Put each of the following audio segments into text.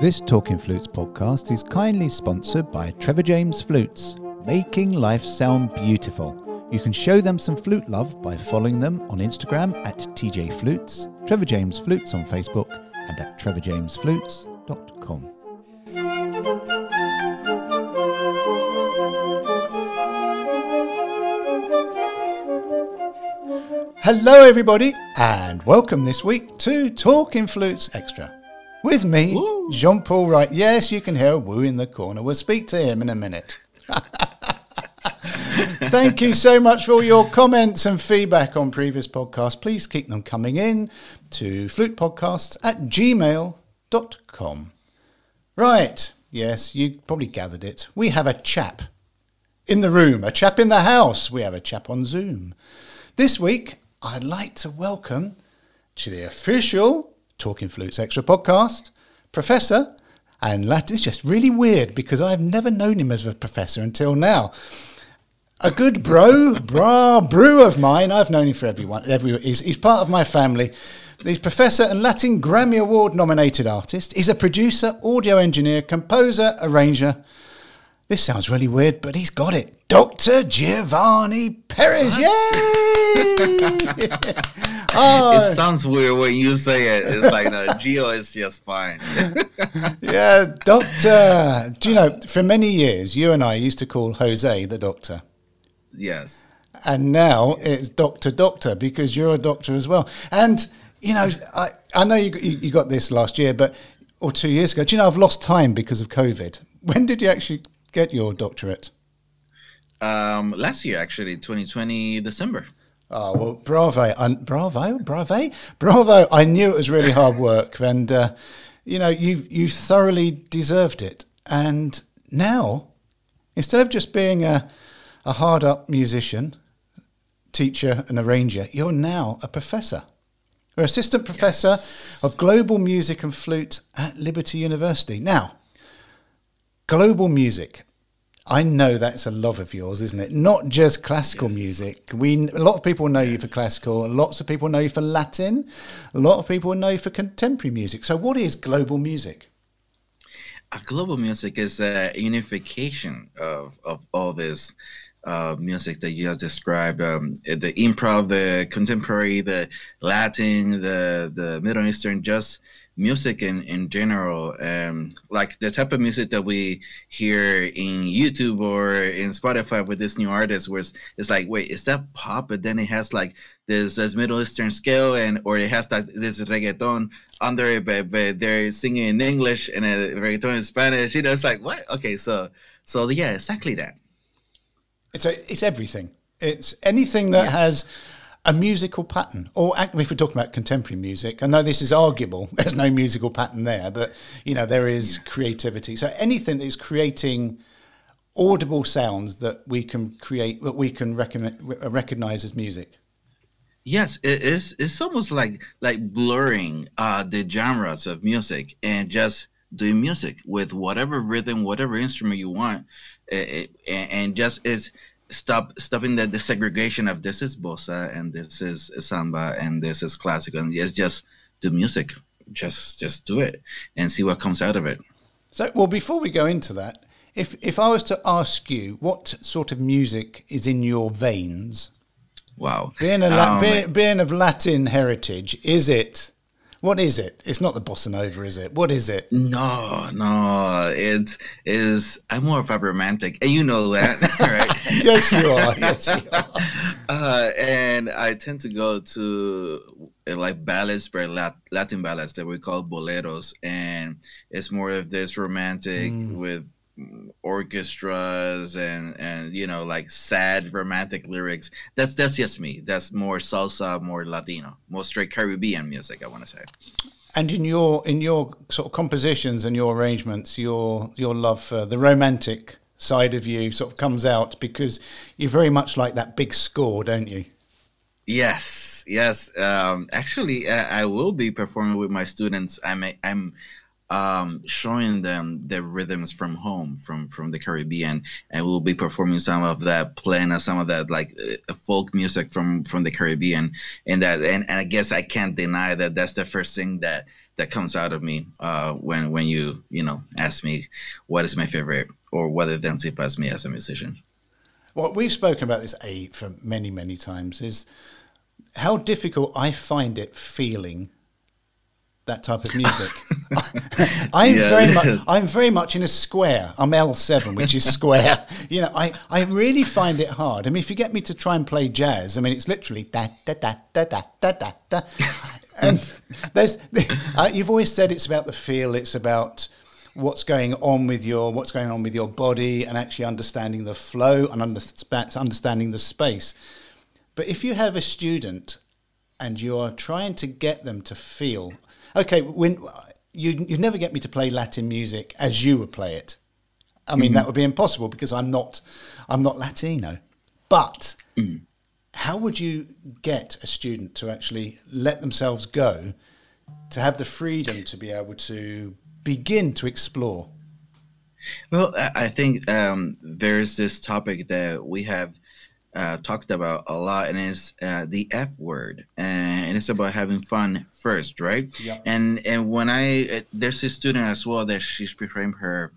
This Talking Flutes podcast is kindly sponsored by Trevor James Flutes, making life sound beautiful. You can show them some flute love by following them on Instagram at TJ Flutes, Trevor James Flutes on Facebook, and at trevorjamesflutes.com. Hello, everybody, and welcome this week to Talking Flutes Extra. With me, Jean Paul Wright. Yes, you can hear a woo in the corner. We'll speak to him in a minute. Thank you so much for all your comments and feedback on previous podcasts. Please keep them coming in to flutepodcasts at gmail.com. Right, yes, you probably gathered it. We have a chap in the room, a chap in the house. We have a chap on Zoom. This week, I'd like to welcome to the official Talking Flutes Extra podcast, Professor, and that is just really weird because I've never known him as a professor until now. A good bro, bra, brew of mine. I've known him for everyone. Every, he's, he's part of my family. He's professor and Latin Grammy Award nominated artist. He's a producer, audio engineer, composer, arranger. This sounds really weird, but he's got it. Dr. Giovanni Perez. Yay! oh. It sounds weird when you say it. It's like no, Geo is just fine. yeah, doctor. Do you know? For many years, you and I used to call Jose the doctor. Yes. And now it's doctor, doctor because you're a doctor as well. And you know, I I know you you got this last year, but or two years ago. Do you know I've lost time because of COVID? When did you actually get your doctorate? Um, last year, actually, 2020 December. Oh well, bravo, bravo, bravo, bravo! I knew it was really hard work, and uh, you know you you thoroughly deserved it. And now, instead of just being a a hard up musician, teacher, and arranger, you're now a professor. You're assistant professor yes. of global music and flute at Liberty University. Now, global music. I know that's a love of yours, isn't it? Not just classical yes. music. We a lot of people know yes. you for classical. Lots of people know you for Latin. A lot of people know you for contemporary music. So, what is global music? Uh, global music is a unification of of all this uh, music that you have described. Um, the improv, the contemporary, the Latin, the the Middle Eastern, just music in in general um like the type of music that we hear in youtube or in spotify with this new artist where it's, it's like wait is that pop? But then it has like this, this middle eastern scale and or it has that this reggaeton under it but, but they're singing in english and a reggaeton in spanish. You know it's like what? Okay so so yeah exactly that. It's a, it's everything. It's anything that yeah. has a musical pattern, or if we're talking about contemporary music, I know this is arguable. There's no musical pattern there, but you know there is creativity. So anything that is creating audible sounds that we can create, that we can recognize as music. Yes, it is. It's almost like like blurring uh, the genres of music and just doing music with whatever rhythm, whatever instrument you want, it, it, and just it's stop stopping the, the segregation of this is bossa and this is samba and this is classical and yes just do music. Just just do it and see what comes out of it. So well before we go into that if if i was to ask you what sort of music is in your veins? Wow. Being a um, being, being of latin heritage is it what is it? It's not the bossa nova, is it? What is it? No, no. It is. I'm more of a romantic, and you know that, right? yes, you are. Yes, you are. Uh, and I tend to go to uh, like ballads, but Latin ballads that we call boleros, and it's more of this romantic mm. with orchestras and and you know like sad romantic lyrics. That's that's just me. That's more salsa more latino more straight caribbean music i want to say. And in your in your sort of compositions and your arrangements your your love for the romantic side of you sort of comes out because you're very much like that big score don't you? Yes yes. Um actually uh, i will be performing with my students. I'm a, i'm um, showing them the rhythms from home, from from the Caribbean, and we'll be performing some of that, playing some of that like uh, folk music from from the Caribbean, and that, and, and I guess I can't deny that that's the first thing that that comes out of me uh, when when you you know ask me what is my favorite or what identifies me as a musician. What we've spoken about this a for many many times is how difficult I find it feeling that type of music. I'm yeah, very much I'm very much in a square. I'm L7, which is square. you know, I, I really find it hard. I mean, if you get me to try and play jazz, I mean, it's literally da da da da da da da da. and there's uh, you've always said it's about the feel. It's about what's going on with your what's going on with your body and actually understanding the flow and understanding the space. But if you have a student and you're trying to get them to feel okay, when you you never get me to play Latin music as you would play it. I mean, mm-hmm. that would be impossible because I'm not I'm not Latino. But mm. how would you get a student to actually let themselves go, to have the freedom to be able to begin to explore? Well, I think um, there's this topic that we have uh, talked about a lot, and it's uh, the F word, and it's about having fun first, right? Yeah. And and when I uh, there's a student as well that she's preparing her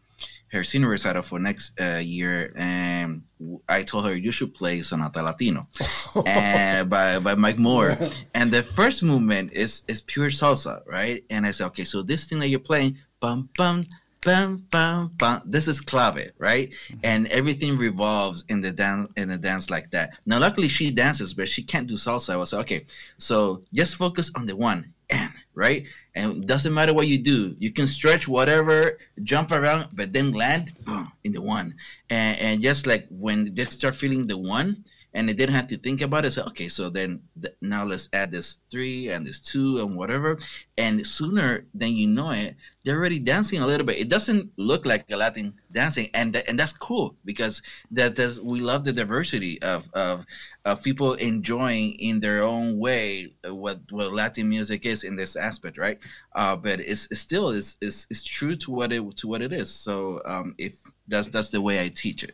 her senior recital for next uh, year, and I told her you should play Sonata Latino, and by by Mike Mower. and the first movement is is pure salsa, right? And I said, okay, so this thing that you're playing, bum bum bum, bum, bum. This is clave, right? Mm-hmm. And everything revolves in the dance in the dance like that. Now, luckily, she dances, but she can't do salsa. I was like, okay, so just focus on the one and right. And doesn't matter what you do, you can stretch whatever, jump around, but then land boom in the one. And, and just like when they start feeling the one, and they didn't have to think about it. So okay, so then th- now let's add this three and this two and whatever, and sooner than you know it, they're already dancing a little bit. It doesn't look like a Latin dancing, and th- and that's cool because that does we love the diversity of of of people enjoying in their own way what what Latin music is in this aspect, right? Uh, but it's, it's still it's, is is true to what it to what it is. So um, if that's that's the way I teach it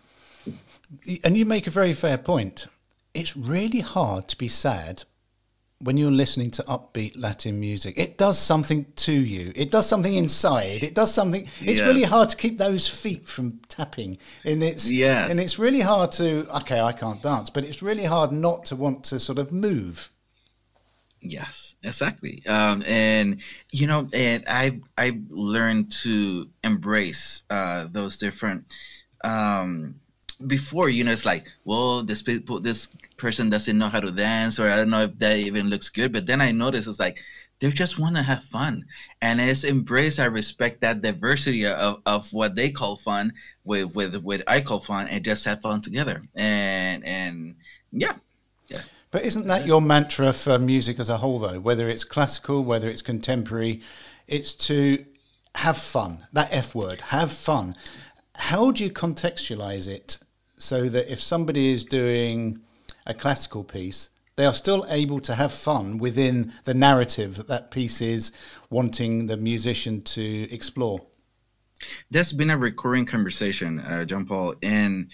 and you make a very fair point. It's really hard to be sad when you're listening to upbeat Latin music. It does something to you. It does something inside. It does something. It's yes. really hard to keep those feet from tapping. And it's yes. and it's really hard to. Okay, I can't dance, but it's really hard not to want to sort of move. Yes, exactly. Um, and you know, and I I learned to embrace uh, those different. Um, before you know it's like well this people this person doesn't know how to dance or i don't know if that even looks good but then i notice it's like they just want to have fun. And it's embrace i respect that diversity of, of what they call fun with with with i call fun and just have fun together. And and yeah. Yeah. But isn't that your mantra for music as a whole though? Whether it's classical whether it's contemporary it's to have fun. That f word have fun. How do you contextualize it so that if somebody is doing a classical piece, they are still able to have fun within the narrative that that piece is wanting the musician to explore. That's been a recurring conversation, uh, John Paul, and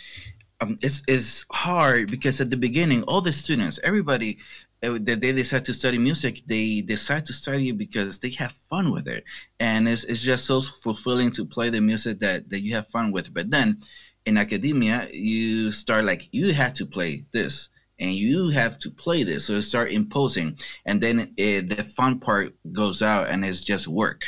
um, it's, it's hard because at the beginning, all the students, everybody, uh, that they decide to study music, they decide to study it because they have fun with it, and it's, it's just so fulfilling to play the music that that you have fun with. But then in academia, you start like you have to play this and you have to play this. So start imposing, and then it, the fun part goes out, and it's just work.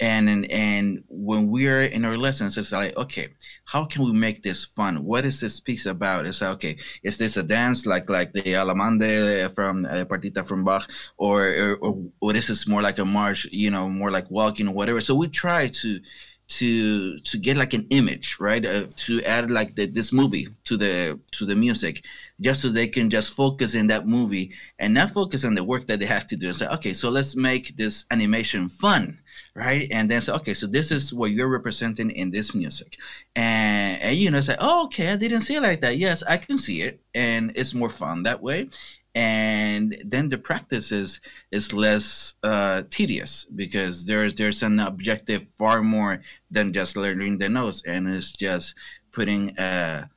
And, and and when we're in our lessons, it's like, okay, how can we make this fun? What is this piece about? It's like, okay, is this a dance like like the Allemande from uh, Partita from Bach, or, or or or this is more like a march, you know, more like walking or whatever. So we try to to to get like an image right uh, to add like the, this movie to the to the music just so they can just focus in that movie and not focus on the work that they have to do. And say okay so let's make this animation fun right? And then say okay so this is what you're representing in this music. And, and you know say oh okay i didn't see it like that. Yes i can see it and it's more fun that way and then the practice is is less uh, tedious because there's there's an objective far more than just learning the notes. And it's just putting a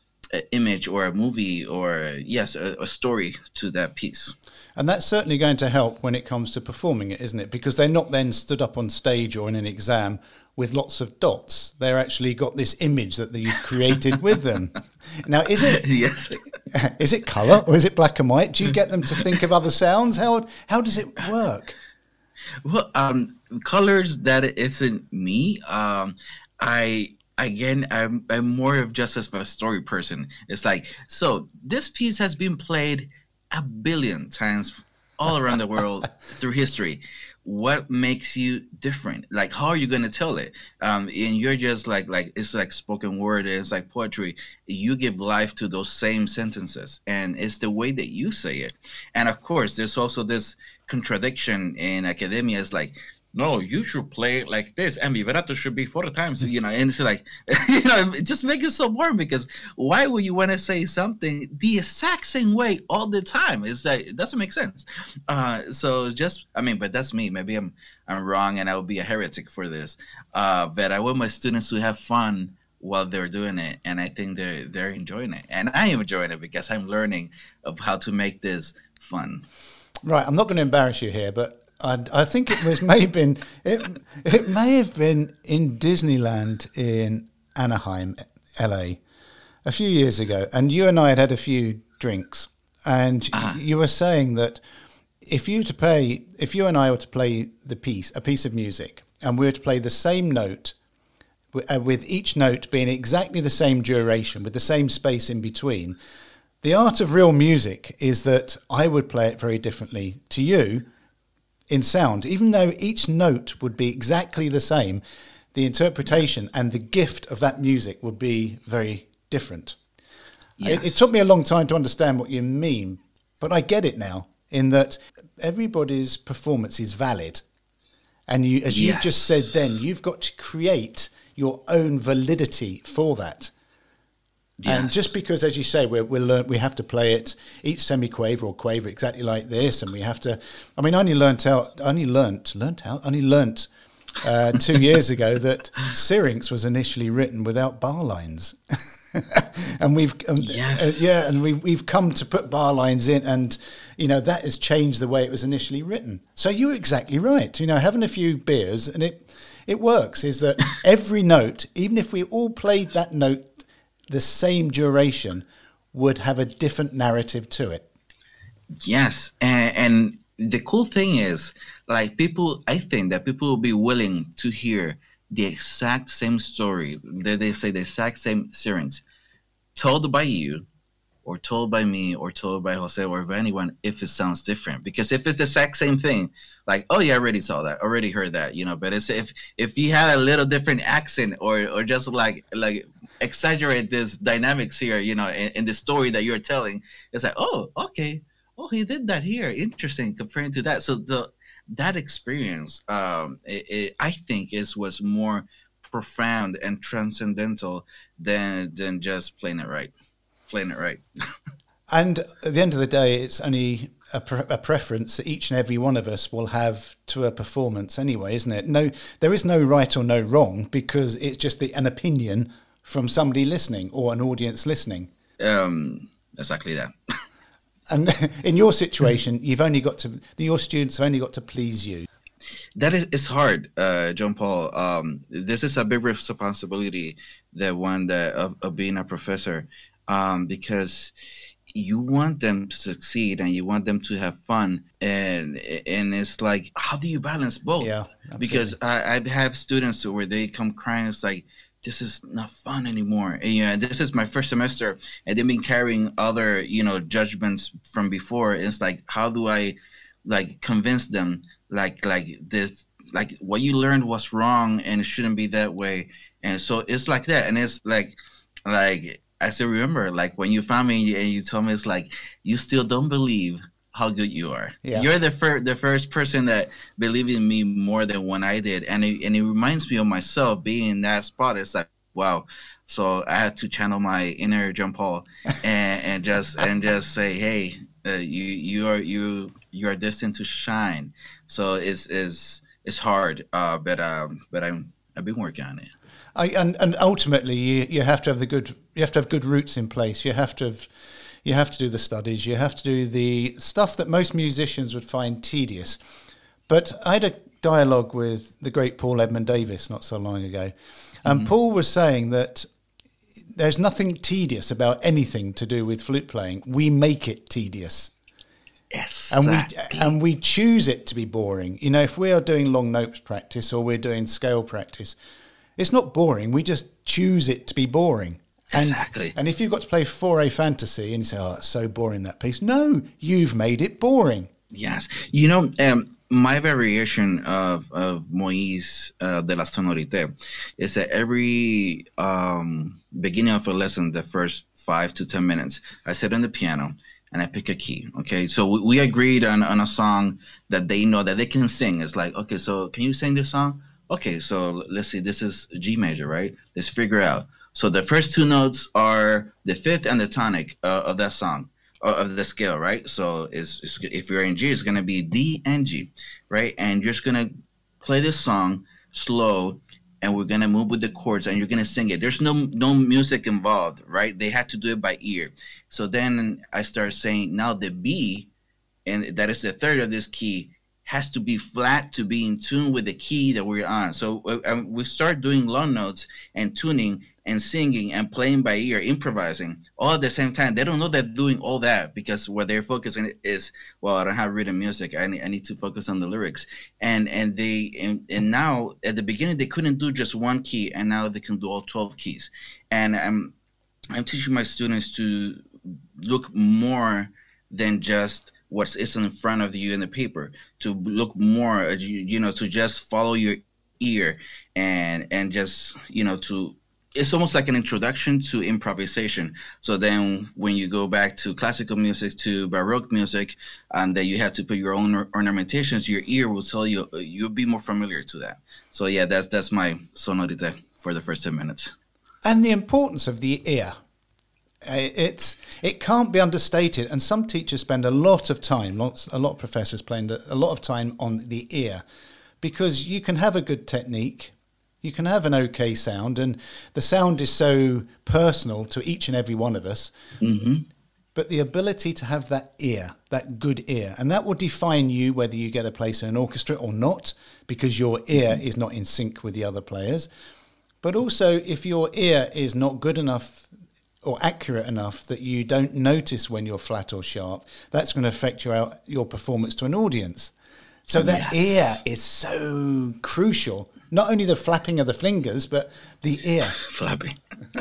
image or a movie or yes a, a, story to that piece. And that's certainly going to help when it comes to performing it isn't it? Because they're not then stood up on stage or in an exam with lots of dots they're actually got this image that you've created with them. Now is it yes. is it color or is it black and white? Do you get them to think of other sounds? How how does it work? Well um colors that isn't me um i again I'm, I'm more of just as a story person. It's like so this piece has been played a billion times all around the world through history what makes you different? Like how are you going to tell it? Um and you're just like like it's like spoken word and it's like poetry. You give life to those same sentences and it's the way that you say it. And of course there's also this contradiction in academia. Is like no, you should play like this, and vibrato should be four times, you know. And it's like, you know, just make it so boring because why would you want to say something the exact same way all the time? It's like it doesn't make sense. Uh, so just, I mean, but that's me. Maybe I'm I'm wrong, and I will be a heretic for this. Uh, but I want my students to have fun while they're doing it, and I think they're they're enjoying it, and I am enjoying it because I'm learning of how to make this fun. Right, I'm not going to embarrass you here, but I, I think it was may have been it, it may have been in Disneyland in Anaheim, LA, a few years ago, and you and I had had a few drinks, and uh-huh. you were saying that if you to play, if you and I were to play the piece, a piece of music, and we were to play the same note, uh, with each note being exactly the same duration, with the same space in between. The art of real music is that I would play it very differently to you in sound, even though each note would be exactly the same, the interpretation and the gift of that music would be very different. Yes. It, it, took me a long time to understand what you mean, but I get it now in that everybody's performance is valid. And you, as yes. you've just said then, you've got to create your own validity for that. Yes. And just because, as you say, we we learn we have to play it each semiquaver or quaver exactly like this, and we have to. I mean, I only learnt out, only learnt, learnt out, only learnt uh, two years ago that Syrinx was initially written without bar lines, and we've um, yes. uh, yeah, and we we've come to put bar lines in, and you know that has changed the way it was initially written. So you're exactly right. You know, having a few beers and it it works is that every note, even if we all played that note the same duration would have a different narrative to it. Yes, and, and the cool thing is, like people, I think that people will be willing to hear the exact same story. They, they say the exact same series told by you or told by me or told by Jose or by anyone if it sounds different. Because if it's the exact same thing, like, oh yeah, I already saw that, already heard that, you know. But it's if if you had a little different accent or or just like like exaggerate this dynamics here, you know, in, in the story that you're telling, it's like, oh, okay, oh, he did that here, interesting comparing to that. So the that experience, um, it, it, I think, is was more profound and transcendental than than just playing it right playing it right. and at the end of the day, it's only a, pre- a, preference that each and every one of us will have to a performance anyway, isn't it? No, there is no right or no wrong because it's just the, an opinion from somebody listening or an audience listening. Um, exactly that. and in your situation, you've only got to your students have only got to please you. That is it's hard, uh, John Paul. Um, this is a big responsibility, the one that of, of being a professor um, because you want them to succeed and you want them to have fun and and it's like how do you balance both yeah absolutely. because I, I have students where they come crying it's like this is not fun anymore. And, yeah this is my first semester and they've been carrying other you know judgments from before. It's like how do i like convince them? Like like this like what you learned was wrong and it shouldn't be that way. And so it's like that. And it's like like I still remember, like when you found me and you told me it's like you still don't believe how good you are. Yeah. You're the first the first person that believed in me more than when I did, and it, and it reminds me of myself being in that spot. It's like wow. So I had to channel my inner John Paul and, and just and just say, hey, uh, you you are you you are destined to shine. So it's is it's hard, uh, but um, but I'm I've been working on it. I, and and ultimately you, you have to have the good you have to have good roots in place. You have to have you have to do the studies. You have to do the stuff that most musicians would find tedious. But I had a dialogue with the great Paul Edmund Davis not so long ago, and mm-hmm. Paul was saying that there's nothing tedious about anything to do with flute playing. We make it tedious. Yes. And we and we choose it to be boring. You know, if we are doing long notes practice or we're doing scale practice, it's not boring. We just choose it to be boring. And, exactly. And if you've got to play Fauré fantasy and you say, "Oh, it's so boring that piece," no, you've made it boring. Yes. You know, um, my variation of of Moyse uh, de la Sonorité is that every um, beginning of a lesson, the first five to ten minutes, I sit on the piano and I pick a key. Okay, so we, we agreed on, on a song that they know that they can sing. It's like, okay, so can you sing this song? Okay, so let's see, this is G major, right? Let's figure out. So the first two notes are the fifth and the tonic uh, of that song, uh, of the scale, right? So it's, it's, if you're in G, it's gonna be D and G, right? And you're just gonna play this song slow and we're gonna move with the chords and you're gonna sing it. There's no no music involved, right? They had to do it by ear. So then I start saying now the B, and that is the third of this key, has to be flat to be in tune with the key that we're on. So uh, we start doing long notes and tuning and singing and playing by ear, improvising all at the same time. They don't know they're doing all that because what they're focusing is, well, I don't have written music. I need, I need to focus on the lyrics. And and they and, and now at the beginning they couldn't do just one key, and now they can do all twelve keys. And I'm I'm teaching my students to look more than just what is is in front of you in the paper to look more you, you know to just follow your ear and and just you know to it's almost like an introduction to improvisation. So then, when you go back to classical music, to baroque music, and then you have to put your own ornamentations, your ear will tell you you'll be more familiar to that. So yeah, that's that's my sonorite for the first ten minutes. And the importance of the ear. Uh, it's it can't be understated, and some teachers spend a lot of time, lots, a lot of professors spend a lot of time on the ear, because you can have a good technique, you can have an okay sound, and the sound is so personal to each and every one of us. Mm-hmm. But the ability to have that ear, that good ear, and that will define you whether you get a place in an orchestra or not, because your ear mm-hmm. is not in sync with the other players. But also, if your ear is not good enough or accurate enough that you don't notice when you're flat or sharp, that's going to affect your your performance to an audience. So that yes. ear is so crucial not only the flapping of the fingers, but the ear. Flapping.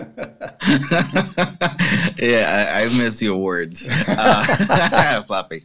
yeah, I, I miss your words. Uh, flapping.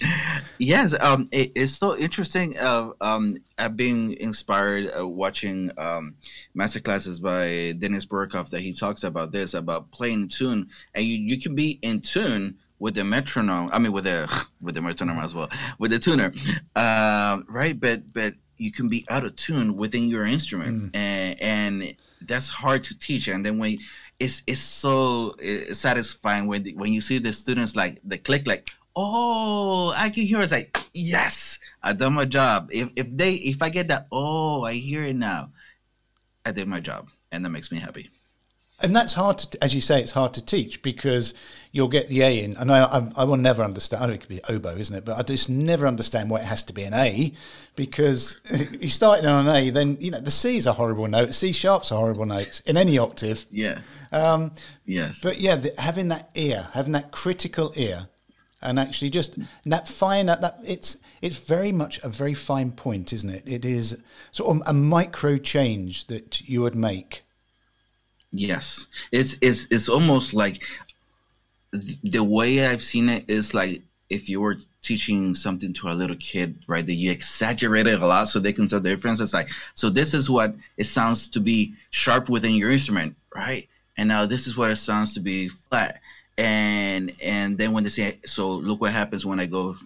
Yes, um, it, it's so interesting. Uh, um, I've been inspired uh, watching um, master classes by Denis Bouriakov that he talks about this about playing tune, and you, you can be in tune with the metronome. I mean, with the with the metronome as well, with the tuner, uh, right? But but you can be out of tune within your instrument, mm. and, and that's hard to teach. And then when it's it's so satisfying when when you see the students like the click like oh I can hear it's like yes I done my job. If if they if I get that oh I hear it now, I did my job, and that makes me happy and that's hard to, as you say, it's hard to teach because you'll get the A in, and I, I, I will never understand. I know it could be oboe, isn't it? But I just never understand why it has to be an A, because you start on an A, then you know the C is a horrible note, C sharp's a horrible note in any octave. Yeah. Um, yes. But yeah, the, having that ear, having that critical ear, and actually just that fine that it's it's very much a very fine point, isn't it? It is sort of a micro change that you would make Yes, it's it's it's almost like the way I've seen it is like if you were teaching something to a little kid, right? That you exaggerate it a lot so they can tell the difference. It's like, so this is what it sounds to be sharp within your instrument, right? And now this is what it sounds to be flat. And and then when they say, so look what happens when I go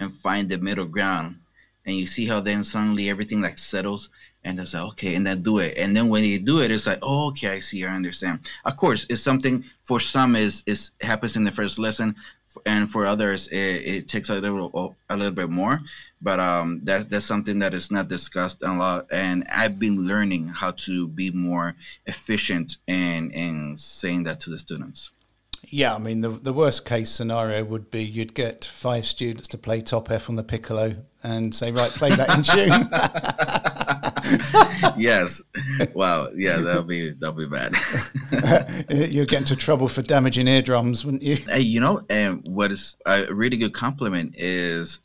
and find the middle ground, and you see how then suddenly everything like settles and I was like, okay, and then do it. And then when you do it, it's like, oh, okay, I see, I understand. Of course, it's something for some is is happens in the first lesson. and for others it, it takes a little a little bit more. But um, that that's something that is not discussed a lot, and I've been learning how to be more efficient in in saying that to the students. Yeah, I mean the the worst case scenario would be you'd get five students to play top F on the piccolo and say, right, play that in tune. yes. Wow. Yeah, that'll be that'll be bad. You'd get into trouble for damaging eardrums, wouldn't you? Hey, you know, and what is a really good compliment is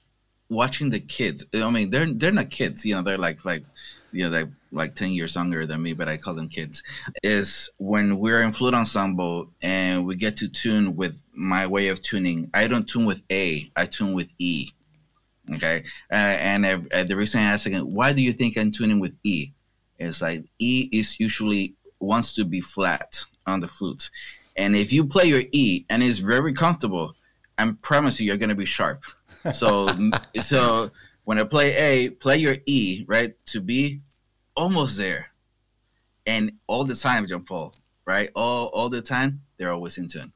watching the kids. I mean, they're they're not kids, you know, they're like like you know, they're like 10 years younger than me, but I call them kids, is when we're in flute ensemble and we get to tune with my way of tuning. I don't tune with A, I tune with E. Okay. Uh, and uh, the reason I ask again, why do you think I'm tuning with E? It's like E is usually wants to be flat on the flute. And if you play your E and it's very comfortable, I promise you, you're going to be sharp. So, so when I play A, play your E, right? To be almost there. And all the time, John Paul, right? All all the time, they're always in tune.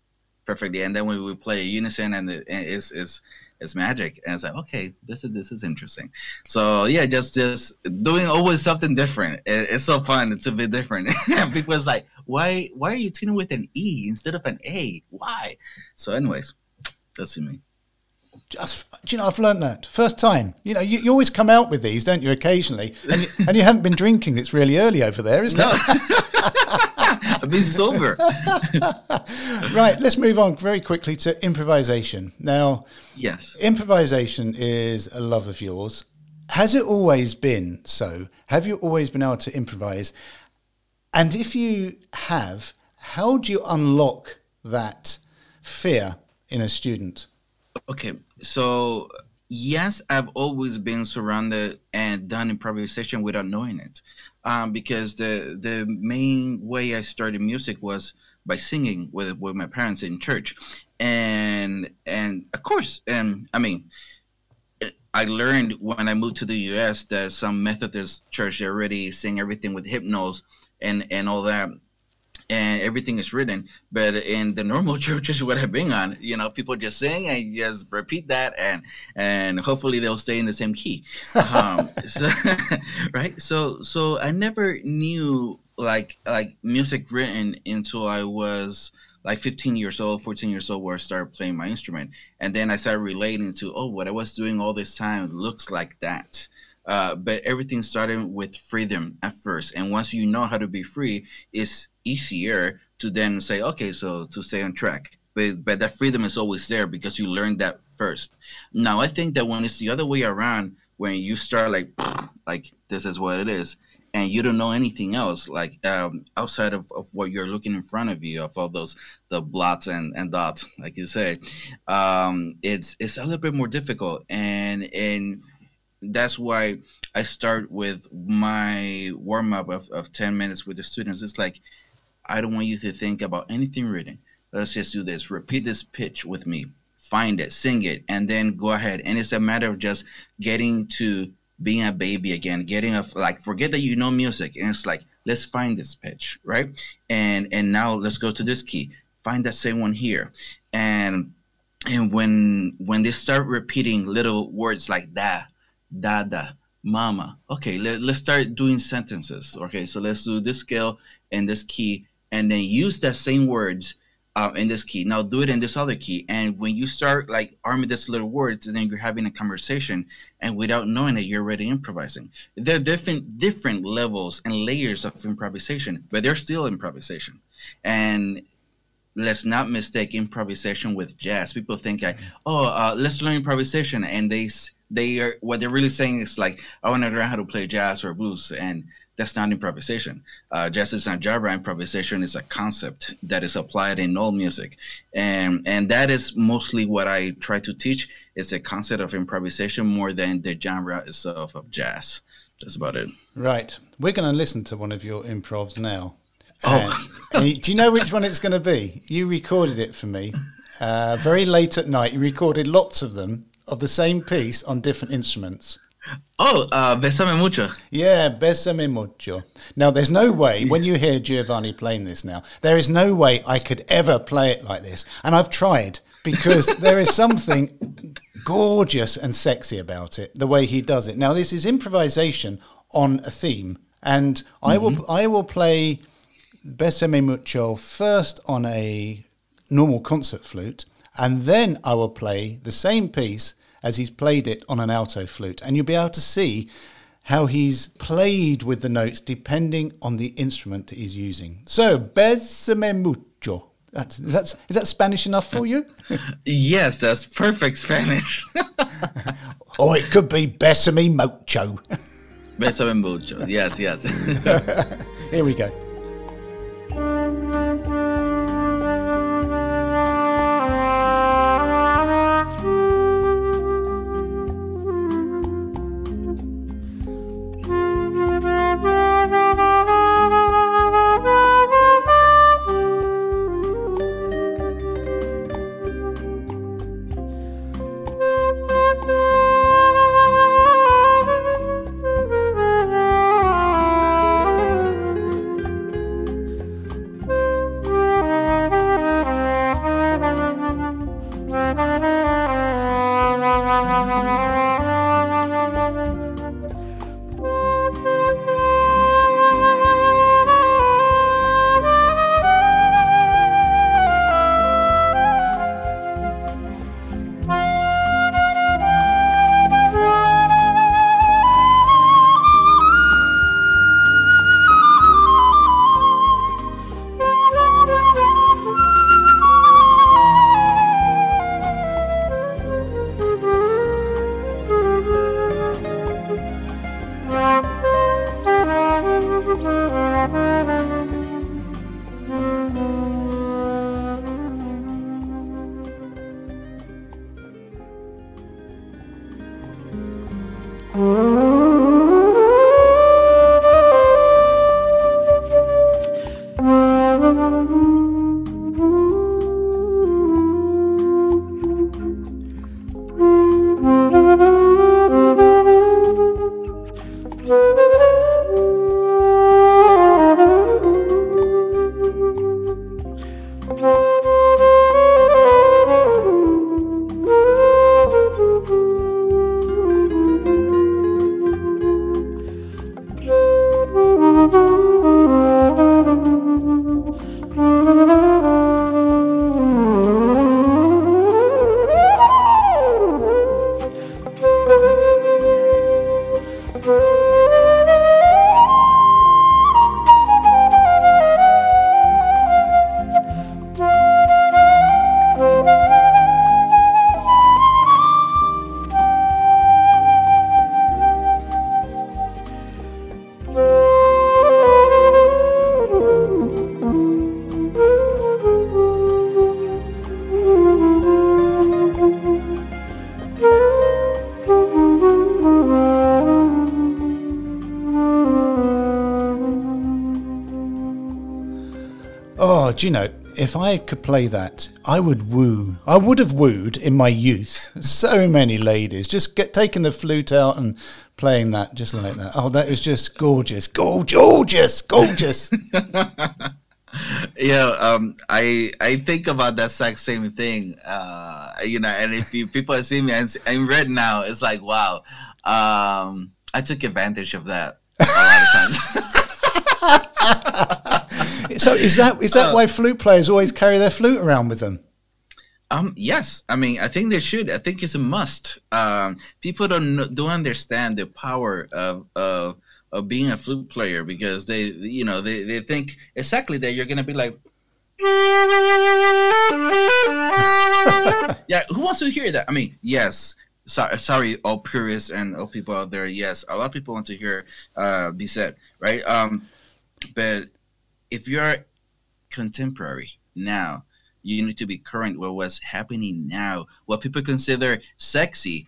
Perfectly. And then when we play unison and, the, and it's, it's it's magic and it's like okay this is this is interesting so yeah just just doing always something different it, it's so fun to be different and people's like why why are you tuning with an e instead of an a why so anyways that's me just, do you know, I've learned that first time. You know, you, you always come out with these, don't you? Occasionally, and you, and you haven't been drinking. It's really early over there, isn't no. it? I've been sober. right, let's move on very quickly to improvisation. Now, yes, improvisation is a love of yours. Has it always been so? Have you always been able to improvise? And if you have, how do you unlock that fear in a student? Okay, so yes, I've always been surrounded and done improvisation without knowing it um, because the the main way I started music was by singing with with my parents in church, and and of course, and I mean, I learned when I moved to the U.S. that some Methodist church they already sing everything with hypnos and and all that and everything is written. But in the normal churches what I've been on, you know, people just sing and just repeat that, and and hopefully they'll stay in the same key. Um, so, right? So so I never knew like like music written until I was like 15 years old, 14 years old, where I started playing my instrument, and then I started relating to oh, what I was doing all this time looks like that. Uh, but everything started with freedom at first, and once you know how to be free, it's easier to then say, okay, so to stay on track. But but that freedom is always there because you learned that first. Now I think that when it's the other way around, when you start like like this is what it is, and you don't know anything else like um, outside of, of what you're looking in front of you of all those the blots and, and dots like you say um, it's it's a little bit more difficult and and that's why i start with my warm-up of, of 10 minutes with the students it's like I don't want you to think about anything written. Let's just do this. Repeat this pitch with me. Find it, sing it, and then go ahead. And it's a matter of just getting to being a baby again, getting a like forget that you know music. And it's like, let's find this pitch, right? And and now let's go to this key. Find that same one here. And and when when they start repeating little words like da, da da, mama. Okay, let, let's start doing sentences. Okay, so let's do this scale and this key and then use that same words uh, in this key. Now do it in this other key. And when you start like arming this little words, and then you're having a conversation, and without knowing it, you're already improvising. There are different different levels and layers of improvisation, but they're still improvisation. And let's not mistake improvisation with jazz. People think like, oh, uh, let's learn improvisation, and they they are what they're really saying is like, I want to learn how to play jazz or blues, and that's not improvisation. Uh, just as in Java, improvisation is a concept that is applied in all music, and and that is mostly what I try to teach. Is the concept of improvisation more than the genre itself of jazz. That's about it. Right. We're going to listen to one of your improvs now. Oh, and do you know which one it's going to be? You recorded it for me uh, very late at night. You recorded lots of them of the same piece on different instruments. Oh, uh, Besame Mucho. Yeah, Besame Mucho. Now, there's no way, when you hear Giovanni playing this now, there is no way I could ever play it like this. And I've tried. because there is something gorgeous and sexy about it, the way he does it. Now, this is improvisation on a theme, and I will Mm-hmm. I will play Besame Mucho first on a normal concert flute, and then I will play the same piece as he's played it on an alto flute, and you'll be able to see how he's played with the notes depending on the instrument that he's using. So, Besame Mucho. That's, that's, is that Spanish enough for you? Yes, that's perfect Spanish. or oh, it could be Besame Mucho. besame mucho. Yes, yes. Here we go. Do you know, if I could play that, I would woo. I would have wooed in my youth so many ladies. Just get taking the flute out and playing that just like that. Oh, that was just gorgeous. Gorgeous, gorgeous. yeah, um, I I think about that exact same thing. Uh, you know, and if you, people see me and I'm red now, it's like wow. Um, I took advantage of that a lot of times. so is that is that why flute players always carry their flute around with them? Um, yes, I mean, I think they should. I think it's a must. Um, people don't don't understand the power of of of being a flute player because they, you know, they, they think exactly that you're gonna be like, yeah. Who wants to hear that? I mean, yes. Sorry, sorry, all purists and all people out there. Yes, a lot of people want to hear uh, be said, right? Um, but if you're contemporary now, you need to be current with what's happening now. What people consider sexy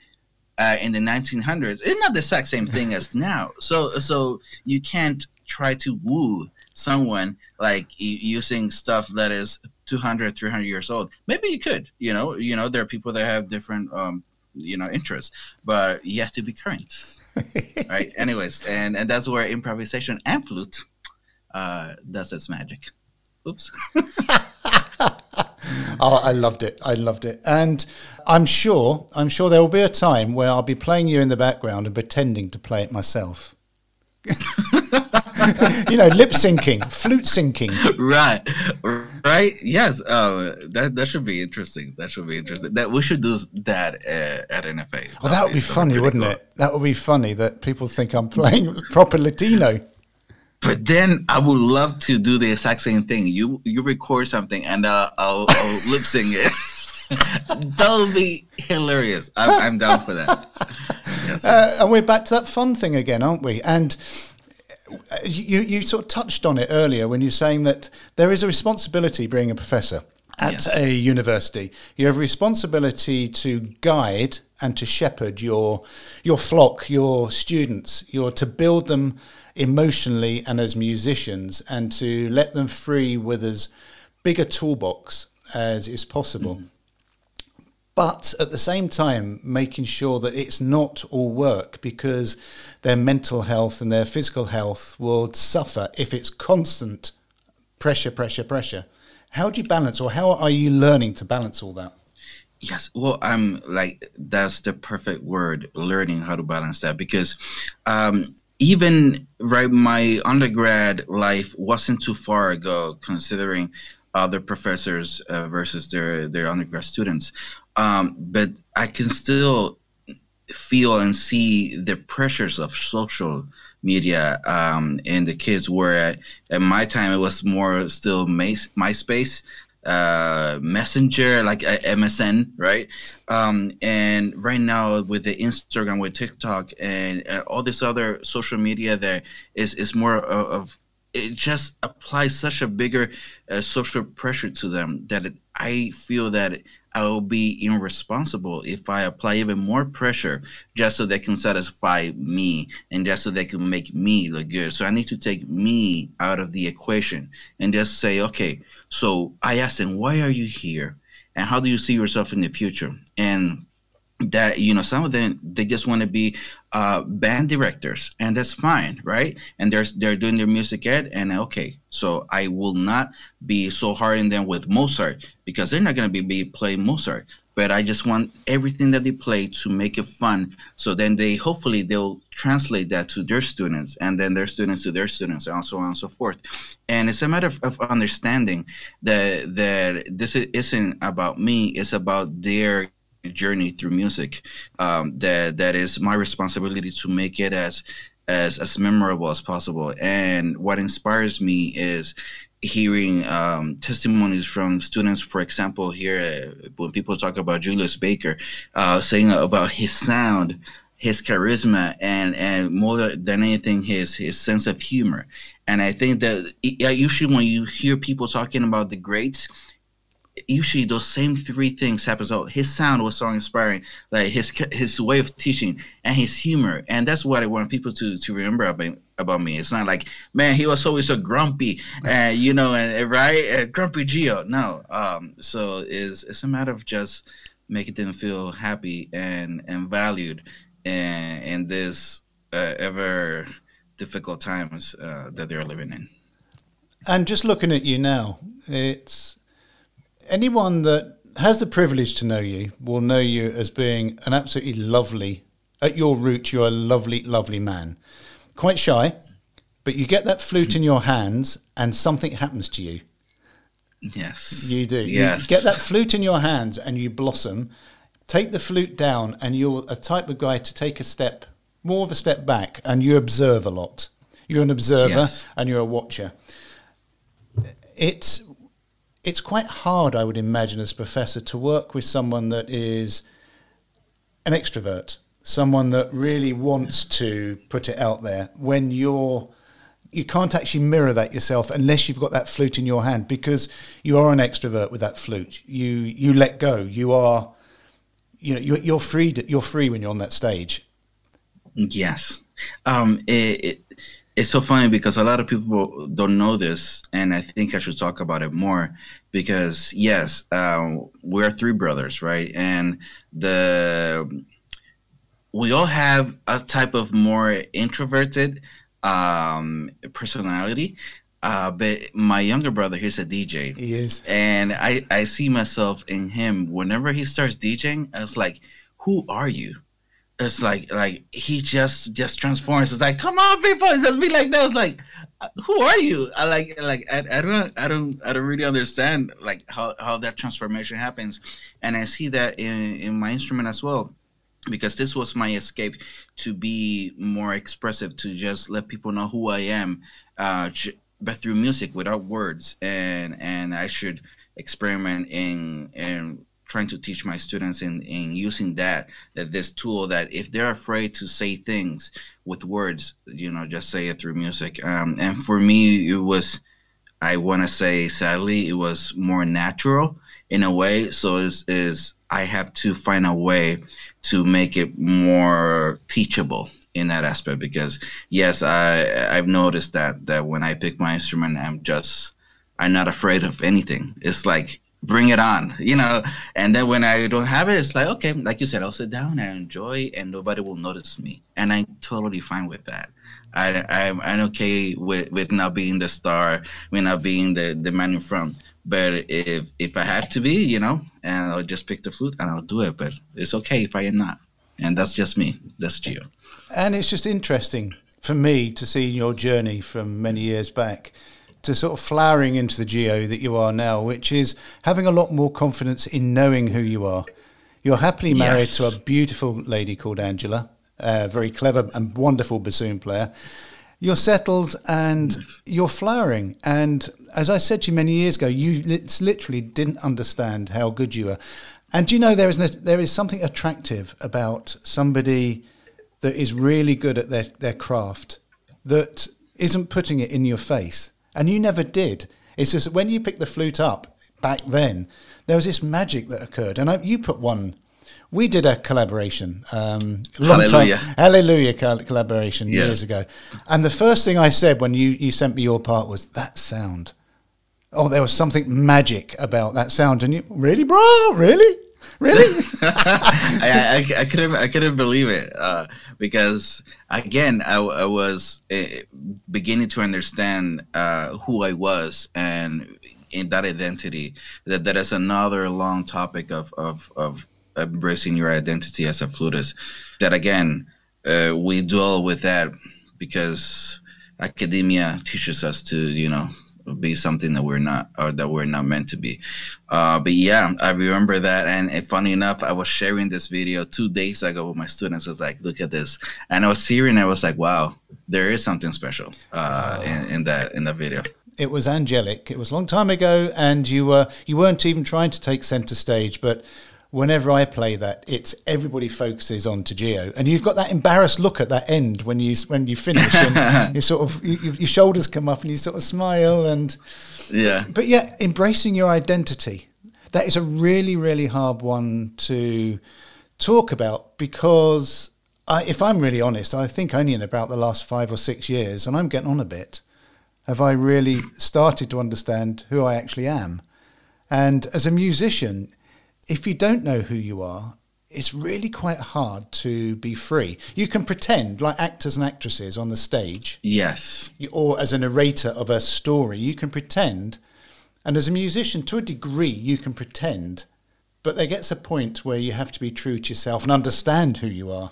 uh, in the 1900s is not the exact same thing as now. So, so you can't try to woo someone like using stuff that is 200, 300 years old. Maybe you could, you know, you know, there are people that have different, um, you know, interests, but you have to be current, right? Anyways, and and that's where improvisation and flute uh, does its magic. Oops. oh, I loved it. I loved it. And I'm sure, I'm sure there will be a time where I'll be playing you in the background and pretending to play it myself. you know, lip syncing, flute syncing. Right, right. Yes, uh, that that should be interesting. That should be interesting. That we should do that uh, at NFA. Well, that would be funny, wouldn't cool. it? That would be funny that people think I'm playing proper Latino. But then I would love to do the exact same thing. You you record something and uh, I'll, I'll lip sync it. That'll be hilarious. I'm, I'm down for that. Yes. Uh, and we're back to that fun thing again, aren't we? And uh, you you sort of touched on it earlier when you're saying that there is a responsibility being a professor at yes. a university. You have a responsibility to guide and to shepherd your your flock, your students, your to build them emotionally and as musicians, and to let them free with as big a toolbox as is possible. Mm. But at the same time, making sure that it's not all work because their mental health and their physical health will suffer if it's constant pressure, pressure, pressure. How do you balance, or how are you learning to balance all that? Yes, well, I'm like that's the perfect word, learning how to balance that because um, even right my undergrad life wasn't too far ago considering other professors uh, versus their their undergrad students um, but i can still feel and see the pressures of social media um, and the kids were at, at my time it was more still My, myspace uh, Messenger, like uh, MSN, right? Um, and right now with the Instagram, with TikTok, and uh, all this other social media, there is is more of, of it just applies such a bigger uh, social pressure to them that it, I feel that I will be irresponsible if I apply even more pressure just so they can satisfy me and just so they can make me look good. So I need to take me out of the equation and just say, okay, so I asked them, why are you here? And how do you see yourself in the future? And that you know some of them they just want to be uh, band directors and that's fine right? And they're they're doing their music ed and okay so i will not be so hard on them with mozart because they're not going to be, be playing mozart. But i just want everything that they play to make it fun so then they hopefully they'll translate that to their students and then their students to their students and so on and so forth. And it's a matter of, of understanding that that this isn't about me it's about their journey through music um, that that is my responsibility to make it as as as memorable as possible. And what inspires me is hearing um, testimonies from students for example here uh, when people talk about julius baker uh, saying about his sound his charisma and and more than anything his his sense of humor. And i think that usually when you hear people talking about the greats usually those same three things happen. So his sound was so inspiring, like his his way of teaching and his humor, and that's what I want people to to remember about about me. It's not like man, he was always so grumpy, and you know, and right, grumpy Gio. No, um, so it's it's a matter of just making them feel happy and and valued, in this uh, ever difficult times uh, that they're living in. And just looking at you now, it's anyone that has the privilege to know you will know you as being an absolutely lovely, at your root, you're a lovely, lovely man. Quite shy, but you get that flute in your hands and something happens to you. Yes. You do. Yes. You get that flute in your hands and you blossom. Take the flute down, and you're a type of guy to take a step, more of a step back, and you observe a lot. You're an observer yes. and you're a watcher. It's it's quite hard, I would imagine, as a professor, to work with someone that is an extrovert, someone that really wants to put it out there when you're you can't actually mirror that yourself unless you've got that flute in your hand because you are an extrovert with that flute. You you let go. You are you know you're, you're free. You're free when you're on that stage. Yes, um, it, it, it's so funny because a lot of people don't know this, and I think I should talk about it more because yes, um, we're three brothers, right? And the we all have a type of more introverted um, personality, Uh, but my younger brother, he's a DJ. He is. And I, I see myself in him. Whenever he starts DJing, I was like, who are you? It's like like he just just transforms. It's like, come on, people, it's just be like that. It's like, uh, who are you? I like like I, I don't I don't I don't really understand like how, how that transformation happens. And I see that in, in my instrument as well because this was my escape to be more expressive to just let people know who i am uh, but through music without words and and i should experiment in in trying to teach my students in in using that that this tool that if they're afraid to say things with words you know just say it through music. Um, and for me it was i want to say sadly it was more natural in a way. So is is i have to find a way to make it more teachable in that aspect because yes i i've noticed that that when i pick my instrument i'm just i'm not afraid of anything. It's like bring it on you know and then when i don't have it it's like okay like you said i'll sit down and enjoy and nobody will notice me and i'm totally fine with that I, I'm, I'm okay with, with not being the star, with not being the, the man in front. But if if I have to be, you know, and I'll just pick the flute and I'll do it. But it's okay if I am not. And that's just me. That's Gio. And it's just interesting for me to see your journey from many years back to sort of flowering into the Gio that you are now, which is having a lot more confidence in knowing who you are. You're happily married yes. to a beautiful lady called Angela, a very clever and wonderful bassoon player you're settled and you're flowering. And as I said to you many years ago, you literally didn't understand how good you were. And do you know there is there is something attractive about somebody that is really good at their, their craft that isn't putting it in your face. And you never did. It's just when you picked the flute up back then, there was this magic that occurred. And I, you put one we did a collaboration, um, long Hallelujah. time, Hallelujah collaboration yeah. years ago. And the first thing I said when you, you sent me your part was that sound. Oh, there was something magic about that sound. And you, really, bro? Really? Really? I, I, I, couldn't, I couldn't believe it uh, because, again, I, I was uh, beginning to understand uh, who I was and in that identity that that is another long topic of of, of embracing your identity as a flutist. That again, uh, we dwell with that because academia teaches us to, you know, be something that we're not or that we're not meant to be. Uh, but yeah, I remember that. And, and funny enough, I was sharing this video two days ago with my students. I was like, look at this. And I was hearing, I was like, wow, there is something special uh, oh. in, in that in that video it was angelic. It was a long time ago, and you were you weren't even trying to take center stage. But whenever I play that, it's everybody focuses on to Gio, and you've got that embarrassed look at that end when you when you finish, and you sort of you, your shoulders come up and you sort of smile, and yeah. But yeah, embracing your identity that is a really really hard one to talk about because I, if I'm really honest, I think only in about the last five or six years, and I'm getting on a bit, have I really started to understand who I actually am. And as a musician, if you don't know who you are, it's really quite hard to be free. You can pretend like actors and actresses on the stage. Yes. Or as a narrator of a story, you can pretend. And as a musician, to a degree, you can pretend. But there gets a point where you have to be true to yourself and understand who you are.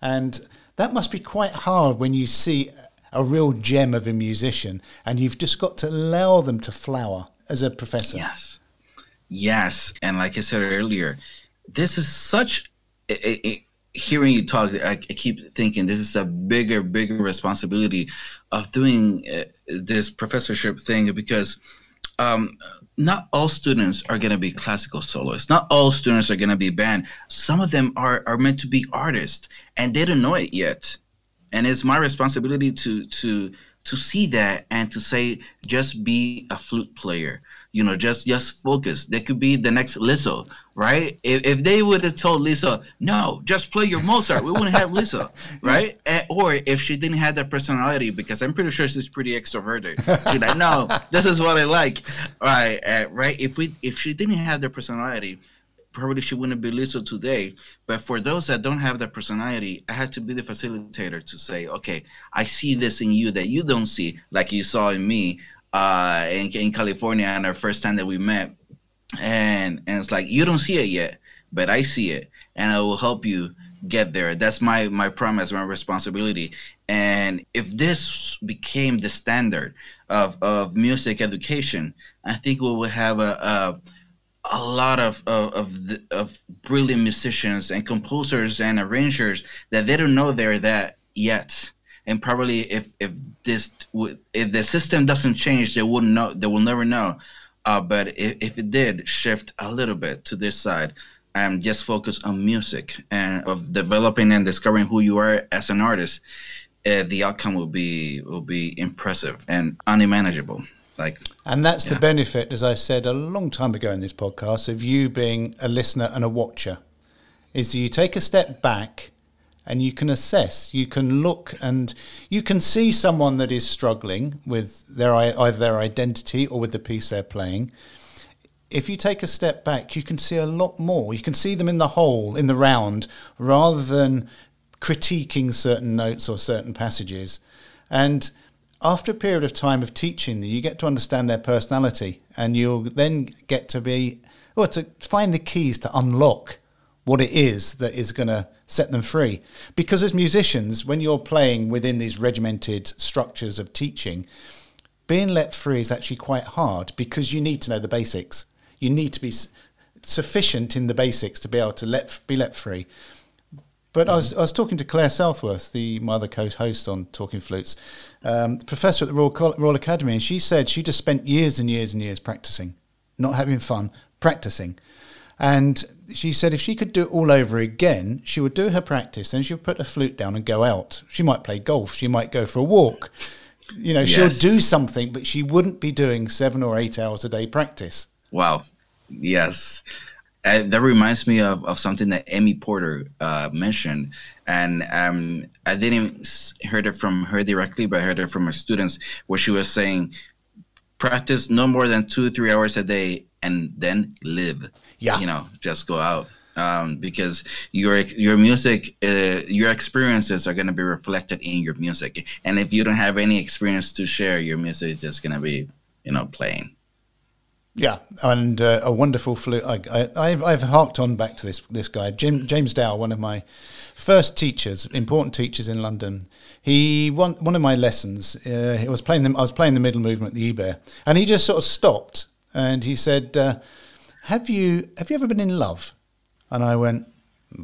And that must be quite hard when you see a real gem of a musician and you've just got to allow them to flower as a professor. Yes. Yes, and like I said earlier, this is such. A, a, hearing you talk, I, I, keep thinking this is a bigger, bigger responsibility of doing uh, this professorship thing because um, not all students are going to be classical soloists. Not all students are going to be band. Some of them are are meant to be artists, and they don't know it yet. And it's my responsibility to to to see that and to say, just be a flute player you know, just just focus. They could be the next Lizzo, right? If, if they would have told Lizzo, no, just play your Mozart, we wouldn't have Lizzo, right? And, or if she didn't have that personality, because I'm pretty sure she's pretty extroverted. She's like, no, this is what I like, right? Uh, right? If we if she didn't have the personality, probably she wouldn't be Lizzo today. But for those that don't have that personality, I had to be the facilitator to say, okay, I see this in you that you don't see, like you saw in me uh, in, in California on our first time that we met. And and it's like you don't see it yet, but I see it, and I will help you get there. That's my my promise, my responsibility. And if this became the standard of of music education, I think we would have a, a a lot of of of, the, of, brilliant musicians and composers and arrangers that they don't know they're that yet and probably if if this if the system doesn't change they wouldn't know they will never know uh, but if, if it did shift a little bit to this side and just focus on music and of developing and discovering who you are as an artist uh, the outcome will be will be impressive and unmanageable like, and that's yeah. the benefit, as I said a long time ago in this podcast, of you being a listener and a watcher, is you take a step back and you can assess, you can look, and you can see someone that is struggling with their either their identity or with the piece they're playing. If you take a step back, you can see a lot more. You can see them in the whole, in the round, rather than critiquing certain notes or certain passages. And after a period of time of teaching you get to understand their personality and you'll then get to be or to find the keys to unlock what it is that is going to set them free because as musicians when you're playing within these regimented structures of teaching being let free is actually quite hard because you need to know the basics you need to be sufficient in the basics to be able to let be let free but mm-hmm. I, was, I was talking to Claire Southworth, the my other co-host on Talking Flutes, um, professor at the Royal, Royal Academy, and she said she just spent years and years and years practicing, not having fun, practicing. And she said if she could do it all over again, she would do her practice, then she would put her flute down and go out. She might play golf, she might go for a walk. You know, yes. she'll do something, but she wouldn't be doing seven or eight hours a day practice. Wow. Yes. Uh, that reminds me of, of something that Amy Porter uh, mentioned, and um, I didn't heard it from her directly, but I heard it from her students, where she was saying, practice no more than two three hours a day, and then live. Yeah, you know, just go out. Um, because your your music, uh, your experiences are going to be reflected in your music, and if you don't have any experience to share, your music is just going to be, you know, playing. Yeah, and uh, a wonderful flute. I, have I've harked on back to this this guy, Jim, James Dow, one of my first teachers, important teachers in London. He one one of my lessons. Uh, was playing them. I was playing the middle movement, the Ibert, and he just sort of stopped and he said, uh, "Have you have you ever been in love?" And I went,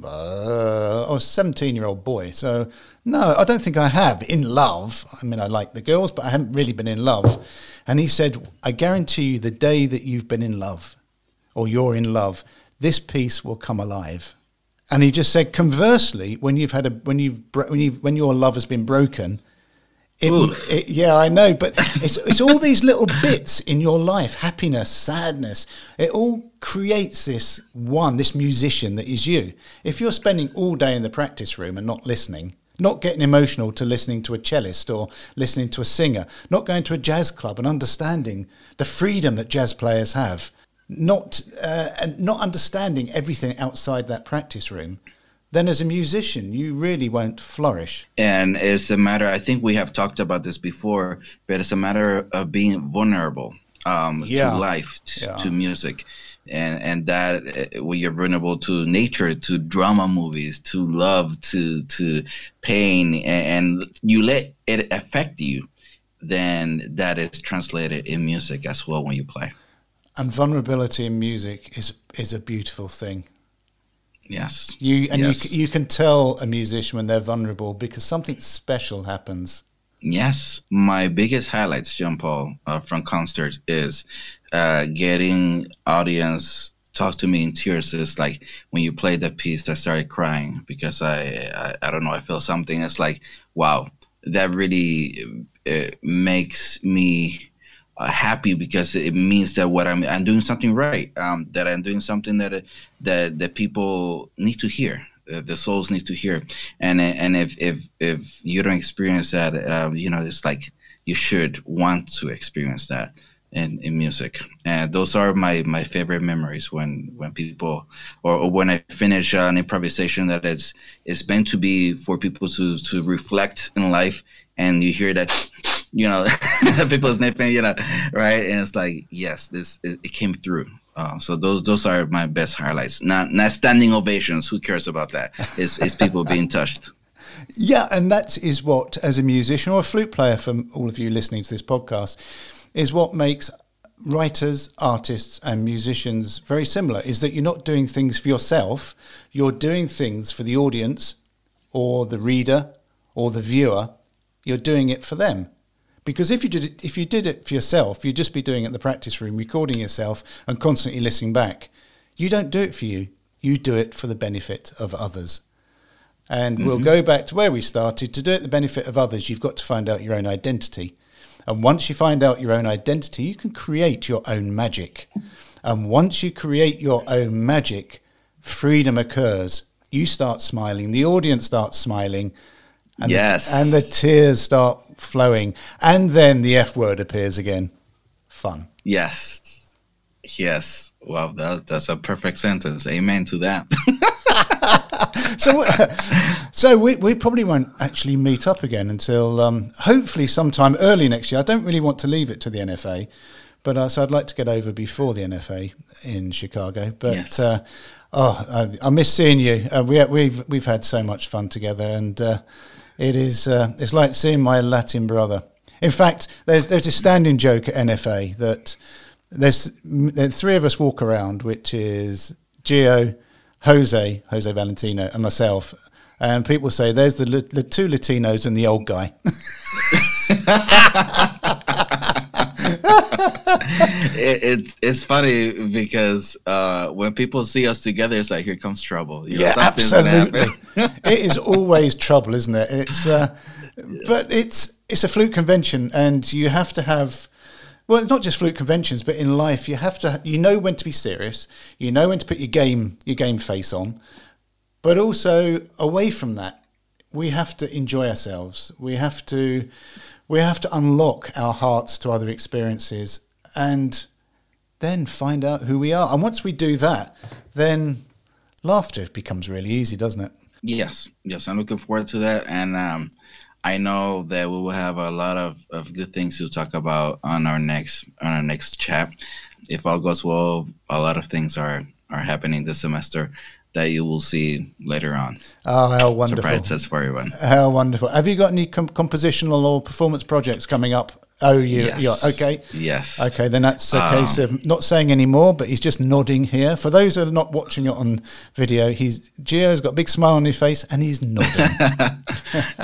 uh, I was a 17 year old boy. So, no, I don't think I have in love. I mean, I like the girls, but I haven't really been in love. And he said, I guarantee you the day that you've been in love or you're in love, this piece will come alive. And he just said, conversely, when you've had a, when you've, when you've, when your love has been broken, it, it, yeah, I know, but it's it's all these little bits in your life, happiness, sadness. It all creates this one, this musician that is you. If you're spending all day in the practice room and not listening, not getting emotional to listening to a cellist or listening to a singer, not going to a jazz club and understanding the freedom that jazz players have, not uh, and not understanding everything outside that practice room, then as a musician, you really won't flourish. And it's a matter, I think we have talked about this before, but it's a matter of being vulnerable um, yeah. to life, to, yeah. to, music. And, and that uh, when you're vulnerable to nature, to drama movies, to love, to to pain, and, and you let it affect you, then that is translated in music as well when you play. And vulnerability in music is is a beautiful thing. Yes. You and yes. you you can tell a musician when they're vulnerable because something special happens. Yes, my biggest highlights, John Paul, uh, from concert is uh, getting audience talk to me in tears. It's like when you played that piece, I started crying because I, I, I don't know, I feel something. It's like wow, that really uh, makes me uh, happy because it means that what I'm I'm doing something right. Um, that I'm doing something that that that people need to hear. The souls need to hear. And and if if if you don't experience that, um, you know, it's like you should want to experience that. in, in music. And those are my, my favorite memories when, when people or, or when I finish an improvisation that it's it's meant to be for people to to reflect in life and you hear that you know people sniffing you know right? And it's like yes this it, it came through. Uh, so those those are my best highlights. Not not standing ovations. Who cares about that? It's, it's people being touched. Yeah and that is what as a musician or a flute player for all of you listening to this podcast is what makes writers, artists, and musicians very similar is that you're not doing things for yourself, you're doing things for the audience or the reader or the viewer. You're doing it for them. Because if you did it, if you did it for yourself, you'd just be doing it in the practice room, recording yourself and constantly listening back. You don't do it for you. You do it for the benefit of others. And mm-hmm. we'll go back to where we started. To do it the benefit of others, you've got to find out your own identity. And once you find out your own identity, you can create your own magic. And once you create your own magic, freedom occurs. You start smiling, the audience starts smiling, and, yes. the, and the tears start flowing. And then the F word appears again. Fun. Yes. Yes. Wow, that, that's a perfect sentence. Amen to that. so, so we, we probably won't actually meet up again until um, hopefully sometime early next year. I don't really want to leave it to the NFA, but uh, so I'd like to get over before the NFA in Chicago. But yes. uh, oh, I, I, miss seeing you. Uh, we we've we've had so much fun together, and uh, it is uh, it's like seeing my Latin brother. In fact, there's there's a standing joke at NFA that there's, three of us walk around, which is Gio, Jose, Jose Valentino, and myself. And people say, there's the, the two Latinos and the old guy. it, it's it's funny because uh, when people see us together, it's like here comes trouble. You know, yeah, absolutely. it is always trouble, isn't it? It's uh, but it's it's a flute convention, and you have to have well, it's not just flute conventions, but in life, you have to you know when to be serious, you know when to put your game your game face on, but also away from that, we have to enjoy ourselves. We have to we have to unlock our hearts to other experiences and then find out who we are. And once we do that, then laughter becomes really easy, doesn't it? Yes, yes, I'm looking forward to that, and um, I know that we will have a lot of, of good things to talk about on our next on our next chat. If all goes well, a lot of things are are happening this semester that you will see later on. Oh, how wonderful! Surprises for everyone. How wonderful! Have you got any com- compositional or performance projects coming up Oh, you, yes. you're okay. Yes. Okay, then that's a um, case of not saying any more, but he's just nodding here. For those who are not watching it on video, he's Gio's got a big smile on his face and he's nodding.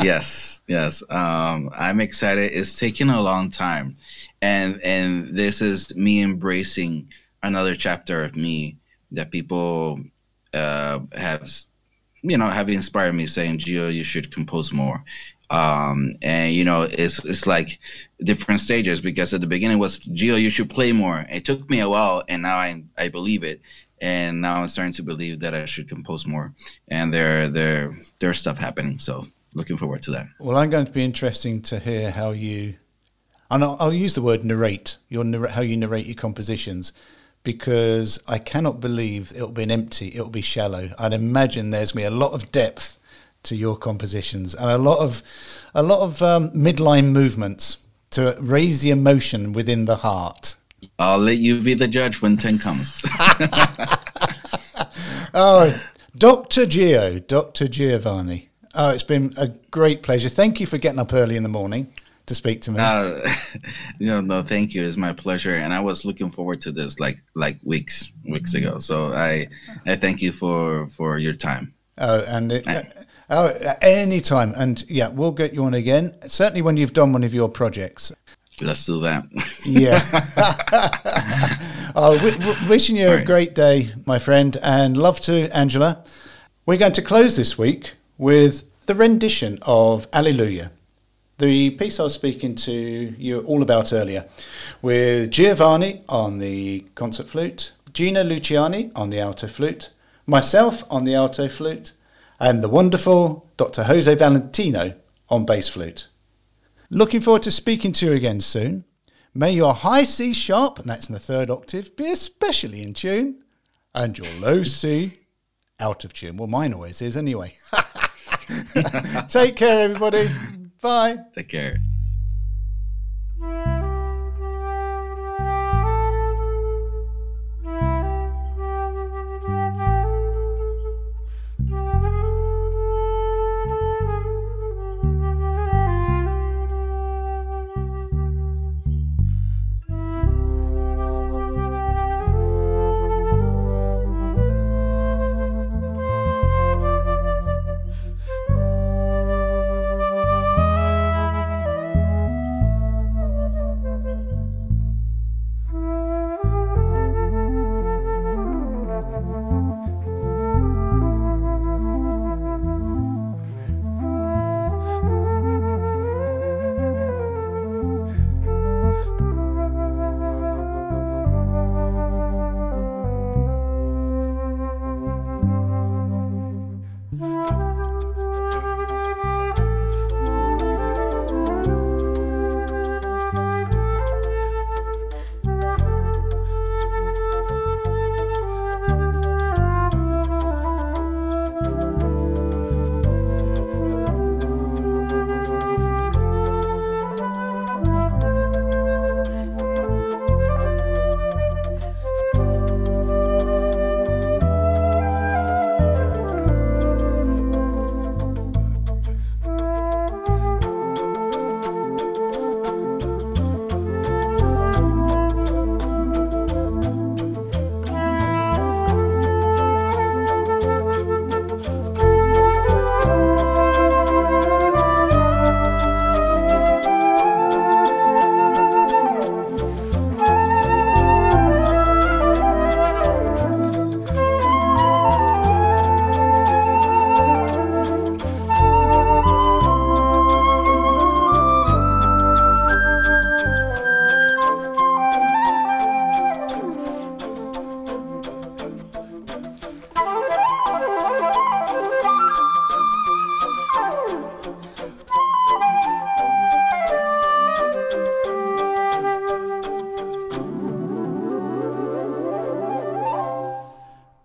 yes, yes. Um, I'm excited. It's taking a long time, and and this is me embracing another chapter of me that people uh, have, you know, have inspired me, saying, "Gio, you should compose more." Um, and you know, it's it's like different stages because at the beginning was Gio, you should play more. It took me a while, and now I I believe it, and now I'm starting to believe that I should compose more. And there there there's stuff happening. So looking forward to that. Well, I'm going to be interesting to hear how you, and I'll, I'll use the word narrate. Your how you narrate your compositions. Because I cannot believe it'll be an empty, it'll be shallow. I'd imagine there's me a lot of depth to your compositions and a lot of a lot of um, midline movements to raise the emotion within the heart. I'll let you be the judge when 10 comes. oh, Dr. Gio, Dr. Giovanni. Oh, it's been a great pleasure. Thank you for getting up early in the morning to speak to me. Uh, you know, no, thank you. It's my pleasure, and I was looking forward to this like like weeks weeks ago. So I I thank you for for your time. Oh, and it, Oh, any time, and yeah, we'll get you on again. Certainly when you've done one of your projects. Let's do that. yeah. oh, w- w- wishing you a great day, my friend, and love to Angela. We're going to close this week with the rendition of Alleluia, the piece I was speaking to you all about earlier, with Giovanni on the concert flute, Gina Luciani on the alto flute, myself on the alto flute, and the wonderful Dr. Jose Valentino on bass flute. Looking forward to speaking to you again soon. May your high C sharp, and that's in the third octave, be especially in tune, and your low C out of tune. Well, mine always is anyway. Take care, everybody. Bye. Take care.